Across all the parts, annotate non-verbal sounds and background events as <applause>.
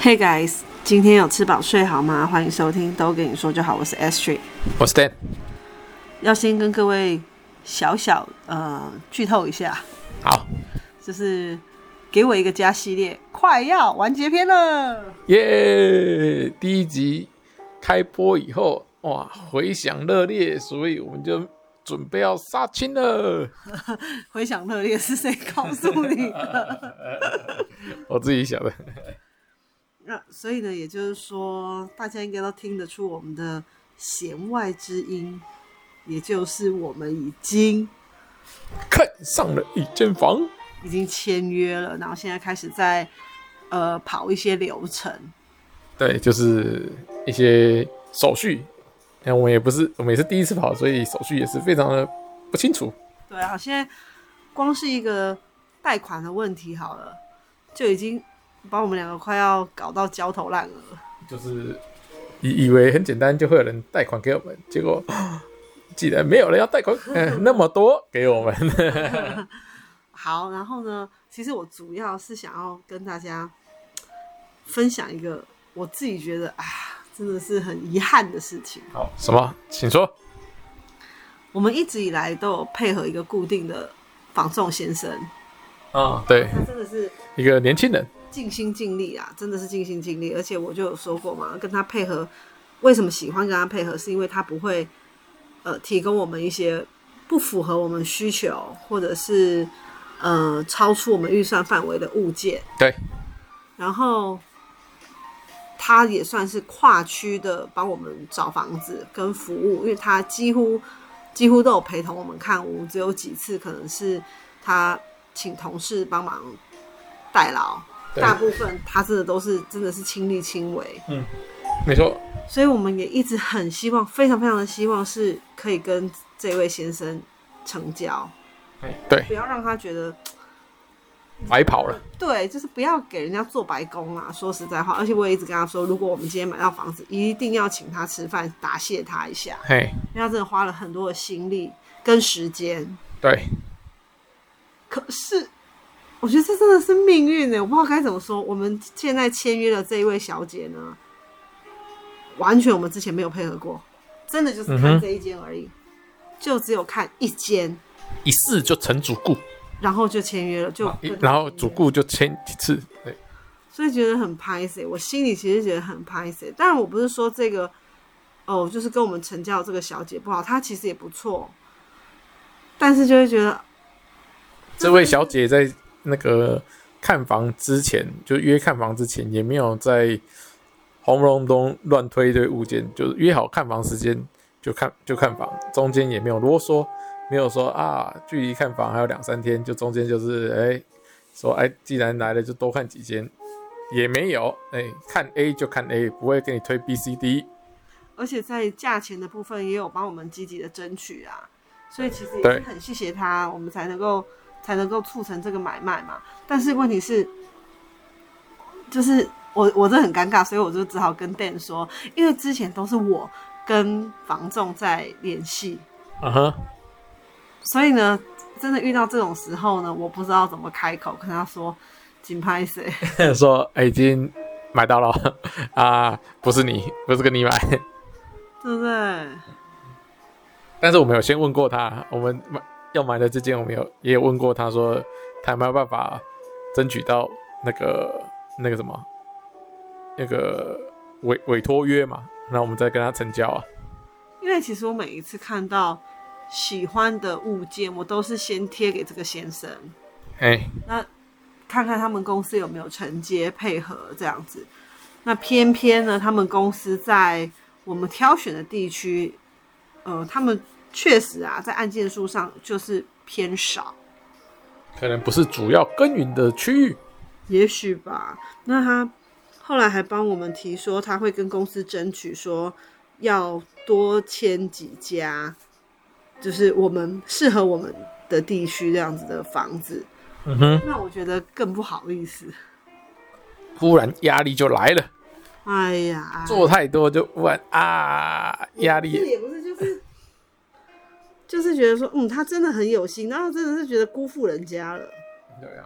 Hey guys，今天有吃饱睡好吗？欢迎收听，都跟你说就好。我是 Astrid，我是 Dan。要先跟各位小小呃剧透一下，好，就是给我一个家系列快要完结篇了，耶！第一集开播以后，哇，回响热烈，所以我们就准备要杀青了。<laughs> 回响热烈是谁告诉你的？<laughs> 我自己想的。那所以呢，也就是说，大家应该都听得出我们的弦外之音，也就是我们已经看上了一间房，已经签约了，然后现在开始在呃跑一些流程。对，就是一些手续。那我们也不是，我们也是第一次跑，所以手续也是非常的不清楚。对啊，现在光是一个贷款的问题好了，就已经。把我们两个快要搞到焦头烂额，就是以以为很简单，就会有人贷款给我们，结果既然没有人要贷款，嗯，<laughs> 那么多给我们。<laughs> 好，然后呢，其实我主要是想要跟大家分享一个我自己觉得啊，真的是很遗憾的事情。好，什么？请说。我们一直以来都有配合一个固定的房仲先生。啊，对，他真的是一个年轻人。尽心尽力啊，真的是尽心尽力，而且我就有说过嘛，跟他配合，为什么喜欢跟他配合？是因为他不会，呃，提供我们一些不符合我们需求，或者是呃超出我们预算范围的物件。对。然后他也算是跨区的帮我们找房子跟服务，因为他几乎几乎都有陪同我们看屋，只有几次可能是他请同事帮忙代劳。大部分他真的都是真的是亲力亲为，嗯，没错。所以我们也一直很希望，非常非常的希望是可以跟这位先生成交，对，不要让他觉得白跑了。对，就是不要给人家做白工啊。说实在话，而且我也一直跟他说，如果我们今天买到房子，一定要请他吃饭，答谢他一下。嘿，因为他真的花了很多的心力跟时间。对，可是。我觉得这真的是命运哎，我不知道该怎么说。我们现在签约的这一位小姐呢，完全我们之前没有配合过，真的就是看这一间而已，嗯、就只有看一间，一试就成主顾，然后就签约了，就然后主顾就签几次，对，所以觉得很拍谢，我心里其实觉得很拍谢。但我不是说这个哦，就是跟我们成交这个小姐不好，她其实也不错，但是就会觉得这位小姐在。那个看房之前就约看房之前也没有在轰隆咚乱推一堆物件，就是约好看房时间就看就看房，中间也没有啰嗦，没有说啊距离看房还有两三天，就中间就是哎、欸、说哎既然来了就多看几间，也没有哎、欸、看 A 就看 A，不会给你推 B C D，而且在价钱的部分也有帮我们积极的争取啊，所以其实也是很谢谢他，我们才能够。才能够促成这个买卖嘛？但是问题是，就是我我这很尴尬，所以我就只好跟 Dan 说，因为之前都是我跟房仲在联系，嗯哼，所以呢，真的遇到这种时候呢，我不知道怎么开口跟他说，紧拍谁？<laughs> 说、欸、已经买到了 <laughs> 啊，不是你，不是跟你买，对不对？但是我们有先问过他，我们买。要买的这间，我们有也有问过他说，他有没有办法争取到那个那个什么那个委委托约嘛？那我们再跟他成交啊。因为其实我每一次看到喜欢的物件，我都是先贴给这个先生，哎，那看看他们公司有没有承接配合这样子。那偏偏呢，他们公司在我们挑选的地区，呃，他们。确实啊，在案件数上就是偏少，可能不是主要耕耘的区域，也许吧。那他后来还帮我们提说，他会跟公司争取说要多签几家，就是我们适合我们的地区这样子的房子。嗯哼，那我觉得更不好意思，忽然压力就来了。哎呀，做太多就忽然啊，压力也不是就是。就是觉得说，嗯，他真的很有心，然后真的是觉得辜负人家了。对啊，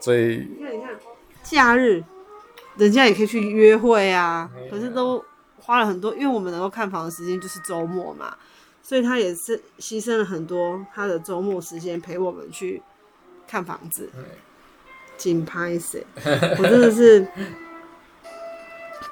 所以你看，你看，假日人家也可以去约会啊，可是都花了很多，因为我们能够看房的时间就是周末嘛，所以他也是牺牲了很多他的周末时间陪我们去看房子。紧拍死，我真的是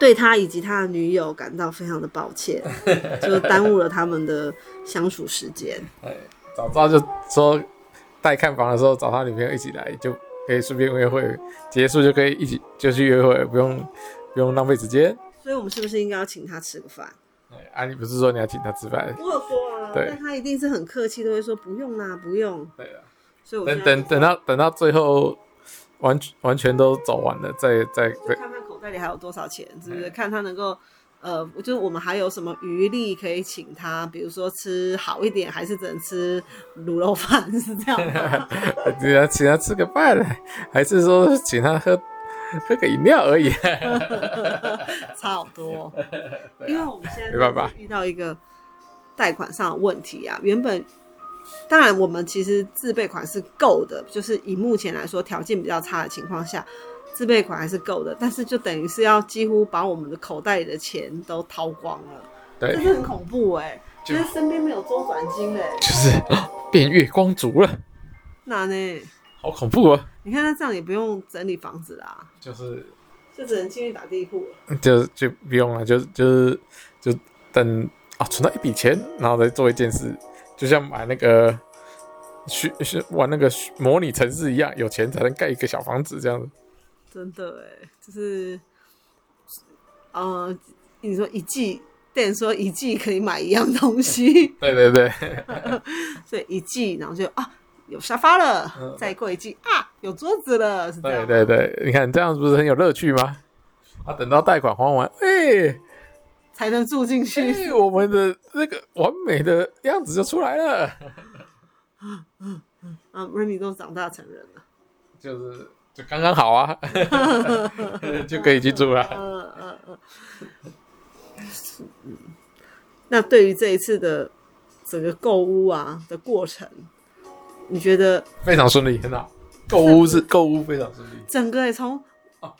对他以及他的女友感到非常的抱歉，就耽误了他们的相处时间。<laughs> 早知道就说带看房的时候找他女朋友一起来就。可以顺便约会，结束就可以一起就去约会，不用不用浪费时间。所以，我们是不是应该要请他吃个饭？啊，你不是说你要请他吃饭？我有说啊，对，但他一定是很客气，都会说不用啦，不用。对啊，所以我等等等到等到最后完完全都走完了，再再里还有多少钱，是不是？看他能够。呃，就是我们还有什么余力可以请他，比如说吃好一点，还是只能吃卤肉饭，<laughs> 是这样吗？<laughs> 对啊请他吃个饭，还是说请他喝喝个饮料而已？<laughs> 差好多，因为我们现在没办法遇到一个贷款上的问题啊。原本当然我们其实自备款是够的，就是以目前来说条件比较差的情况下。自备款还是够的，但是就等于是要几乎把我们的口袋里的钱都掏光了，对，这是很恐怖哎、欸，就，是身边没有周转金哎、欸，<laughs> 就是变月光族了，那呢？好恐怖啊！你看他这样也不用整理房子啦，就是就只能进去打地铺了，就就不用了，就就是就等啊存到一笔钱，然后再做一件事，就像买那个虚是玩那个模拟城市一样，有钱才能盖一个小房子这样子。真的哎，就是，呃，你说一季，店说一季可以买一样东西，对对对，<laughs> 所以一季，然后就啊，有沙发了，嗯、再过一季啊，有桌子了，是这样。对对对，你看这样是不是很有乐趣吗？啊，等到贷款还完，哎、欸，才能住进去、欸，我们的那个完美的样子就出来了。嗯嗯嗯，啊，Remy 都长大成人了，就是。就刚刚好啊，<laughs> 就可以去住了。嗯嗯嗯。那对于这一次的整个购物啊的过程，你觉得非常顺利，很好。购物是购物非常顺利。整个从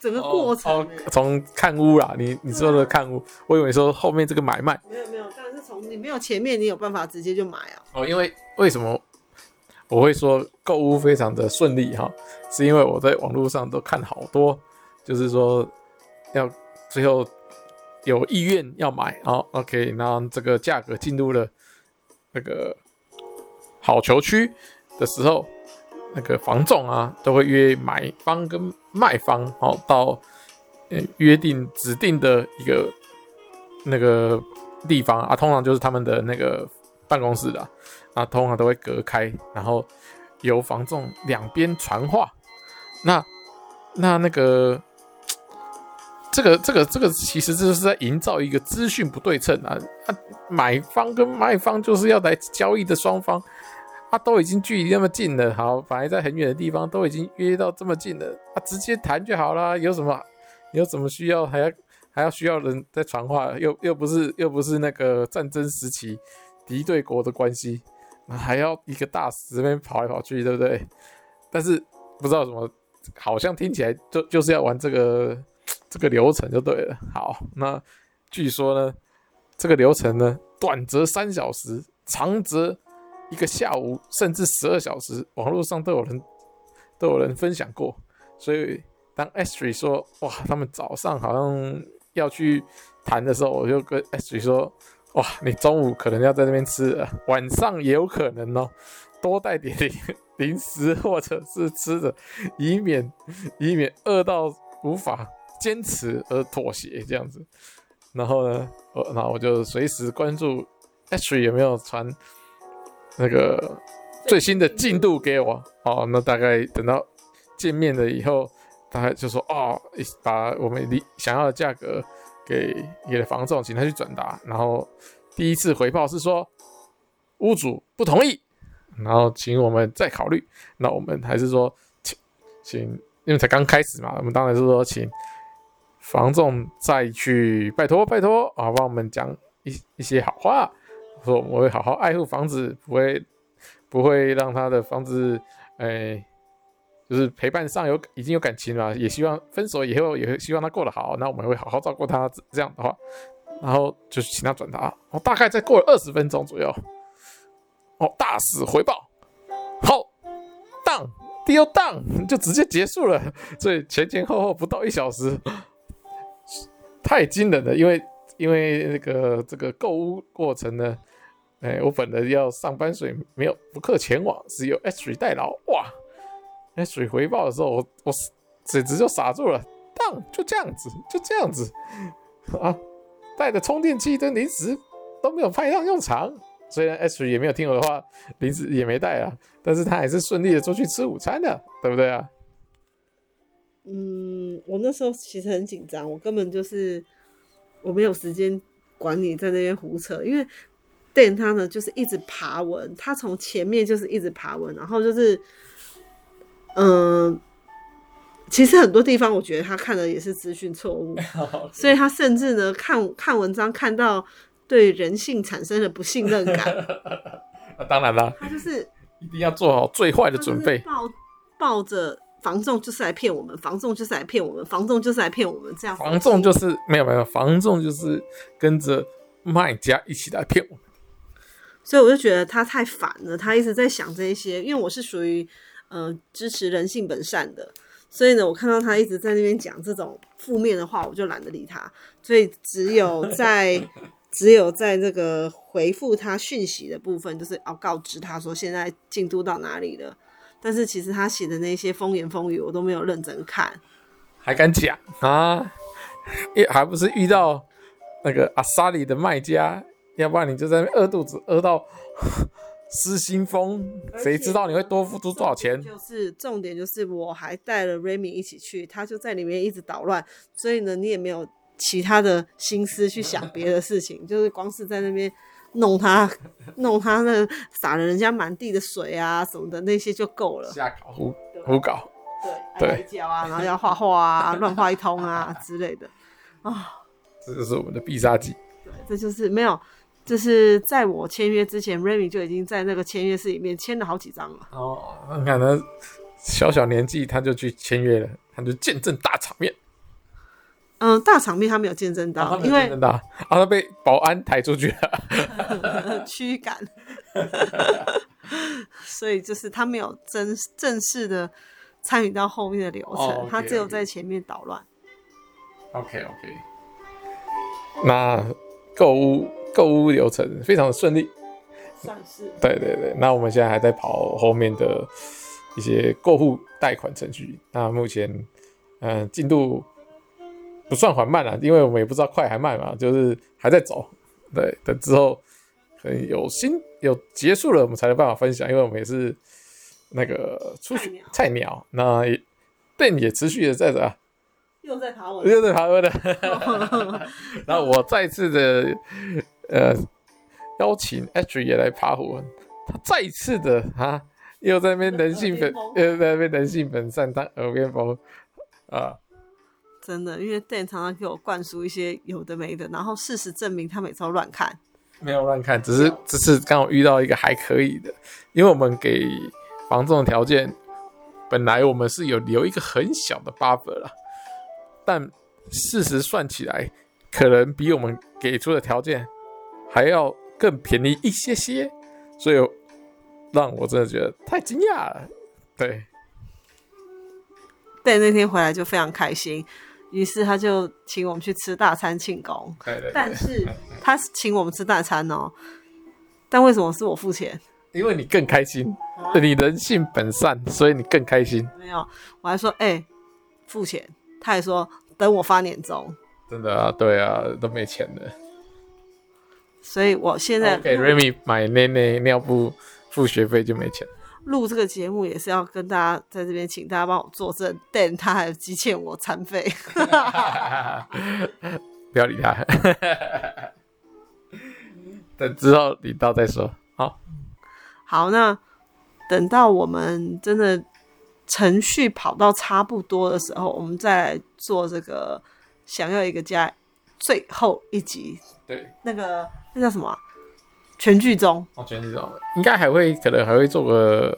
整个过程，从、哦哦、看屋啦，你你说的看屋，我以为说后面这个买卖。没有没有，当然是从你没有前面，你有办法直接就买啊。哦，因为为什么？我会说购物非常的顺利哈，是因为我在网络上都看好多，就是说要最后有意愿要买，然后 OK，那这个价格进入了那个好球区的时候，那个房仲啊都会约买方跟卖方哦到约定指定的一个那个地方啊，通常就是他们的那个办公室的。那通常都会隔开，然后由房仲两边传话。那那那个这个这个这个其实就是在营造一个资讯不对称啊！啊，买方跟卖方就是要来交易的双方，啊，都已经距离那么近了，好，本来在很远的地方都已经约到这么近了，啊，直接谈就好啦。有什么有什么需要还要还要需要人在传话？又又不是又不是那个战争时期敌对国的关系。还要一个大使这边跑来跑去，对不对？但是不知道什么，好像听起来就就是要玩这个这个流程就对了。好，那据说呢，这个流程呢，短则三小时，长则一个下午，甚至十二小时，网络上都有人都有人分享过。所以当 S 说哇，他们早上好像要去谈的时候，我就跟 S 说。哇，你中午可能要在那边吃，晚上也有可能哦，多带点零食或者是吃的，以免 <laughs> 以免饿到无法坚持而妥协这样子。然后呢，我那我就随时关注 H 有没有传那个最新的进度给我哦。那大概等到见面了以后，大概就说哦，把我们理想要的价格。给给了房仲，请他去转达。然后第一次回报是说屋主不同意，然后请我们再考虑。那我们还是说请请，因为才刚开始嘛，我们当然是说请房仲再去拜托拜托啊，帮我们讲一一些好话，说我会好好爱护房子，不会不会让他的房子哎就是陪伴上有已经有感情了，也希望分手以后也会希望他过得好，那我们会好好照顾他。这样的话，然后就请他转达。哦，大概再过了二十分钟左右，哦，大使回报，好，down 丢 down，就直接结束了。所以前前后后不到一小时，太惊人了。因为因为那个这个购物过程呢，哎，我本人要上班，所以没有不克前往，是由 H 代劳。哇！水回报的时候，我我简直就傻住了，当就这样子，就这样子啊，带的充电器跟零食都没有派上用场。虽然 H 也没有听我的话，零食也没带啊，但是他还是顺利的出去吃午餐的，对不对啊？嗯，我那时候其实很紧张，我根本就是我没有时间管你在那边胡扯，因为 Dan 他呢就是一直爬文，他从前面就是一直爬文，然后就是。嗯，其实很多地方我觉得他看的也是资讯错误，<laughs> 所以他甚至呢看看文章看到对人性产生了不信任感。<laughs> 那当然了，他就是一定要做好最坏的准备，抱抱着房仲就是来骗我们，房仲就是来骗我们，房仲就是来骗我们这样。房仲就是没有没有，房仲就是跟着卖家一起来骗我们。所以我就觉得他太烦了，他一直在想这一些，因为我是属于。呃，支持人性本善的，所以呢，我看到他一直在那边讲这种负面的话，我就懒得理他。所以只有在 <laughs> 只有在这个回复他讯息的部分，就是要告知他说现在进度到哪里了。但是其实他写的那些风言风语，我都没有认真看，还敢讲啊？也还不是遇到那个阿萨里的卖家，要不然你就在那边饿肚子饿到。失心疯，谁知道你会多付出多少钱？就是重点，就是我还带了 Remy 一起去，他就在里面一直捣乱，所以呢，你也没有其他的心思去想别的事情，<laughs> 就是光是在那边弄他，弄他那洒了人家满地的水啊什么的那些就够了。瞎搞胡胡搞，对对，脚啊，然后要画画啊，乱画一通啊 <laughs> 之类的啊，这就是我们的必杀技。对，这就是没有。就是在我签约之前，Remy 就已经在那个签约室里面签了好几张了。哦，你看他小小年纪他就去签约了，他就见证大场面。嗯，大场面他没有见证到，哦、因为啊，他被保安抬出去了，<laughs> 驱赶。<laughs> 所以就是他没有真正式的参与到后面的流程，他只有在前面捣乱。OK OK，那购物。购物流程非常的顺利，算是。对对对，那我们现在还在跑后面的一些过户贷款程序。那目前，嗯、呃，进度不算缓慢了，因为我们也不知道快还慢嘛，就是还在走。对，等之后可能有新有结束了，我们才有办法分享，因为我们也是那个初学菜鸟，那也店也持续的在这。又在爬文，又在爬文的。<laughs> 然后我再次的。呃，邀请 H 也来爬火，他再一次的啊，又在那边人性本，又在那边人性本善当耳边风啊，真的，因为 Dan 常常给我灌输一些有的没的，然后事实证明他每次都乱看，没有乱看，只是只是刚好遇到一个还可以的，因为我们给房仲的条件，本来我们是有留一个很小的 buffer 了，但事实算起来，可能比我们给出的条件。还要更便宜一些些，所以让我真的觉得太惊讶了。对，对，那天回来就非常开心，于是他就请我们去吃大餐庆功。对对对，但是 <laughs> 他请我们吃大餐哦，但为什么是我付钱？因为你更开心，啊、你人性本善，所以你更开心。没有，我还说哎、欸，付钱，他还说等我发年终。真的啊，对啊，都没钱了。所以我现在给 Remy 买内内尿布付学费就没钱。录这个节目也是要跟大家在这边请大家帮我作证，但他还积欠我餐费。<laughs> 不要理他，<laughs> 等之后领到再说。好，好，那等到我们真的程序跑到差不多的时候，我们再来做这个想要一个家最后一集。对，那个。那叫什么、啊？全剧终哦，全剧终应该还会，可能还会做个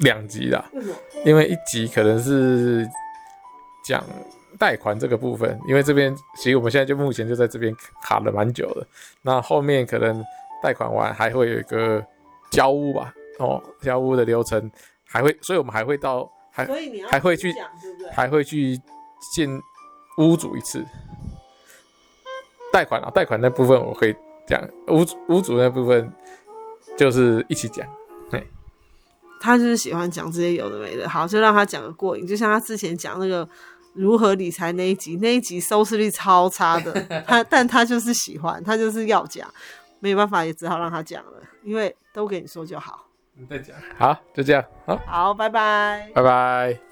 两集的。为什么？因为一集可能是讲贷款这个部分，因为这边其实我们现在就目前就在这边卡了蛮久的。那后面可能贷款完还会有一个交屋吧，哦，交屋的流程还会，所以我们还会到还还会去还会去见屋主一次。贷款啊，贷款那部分我可以讲，屋屋主那部分就是一起讲。他就是喜欢讲这些有的没的，好，就让他讲个过瘾。就像他之前讲那个如何理财那一集，那一集收视率超差的，<laughs> 他但他就是喜欢，他就是要讲，没有办法，也只好让他讲了，因为都给你说就好。你再讲，好，就这样，好，好，拜拜，拜拜。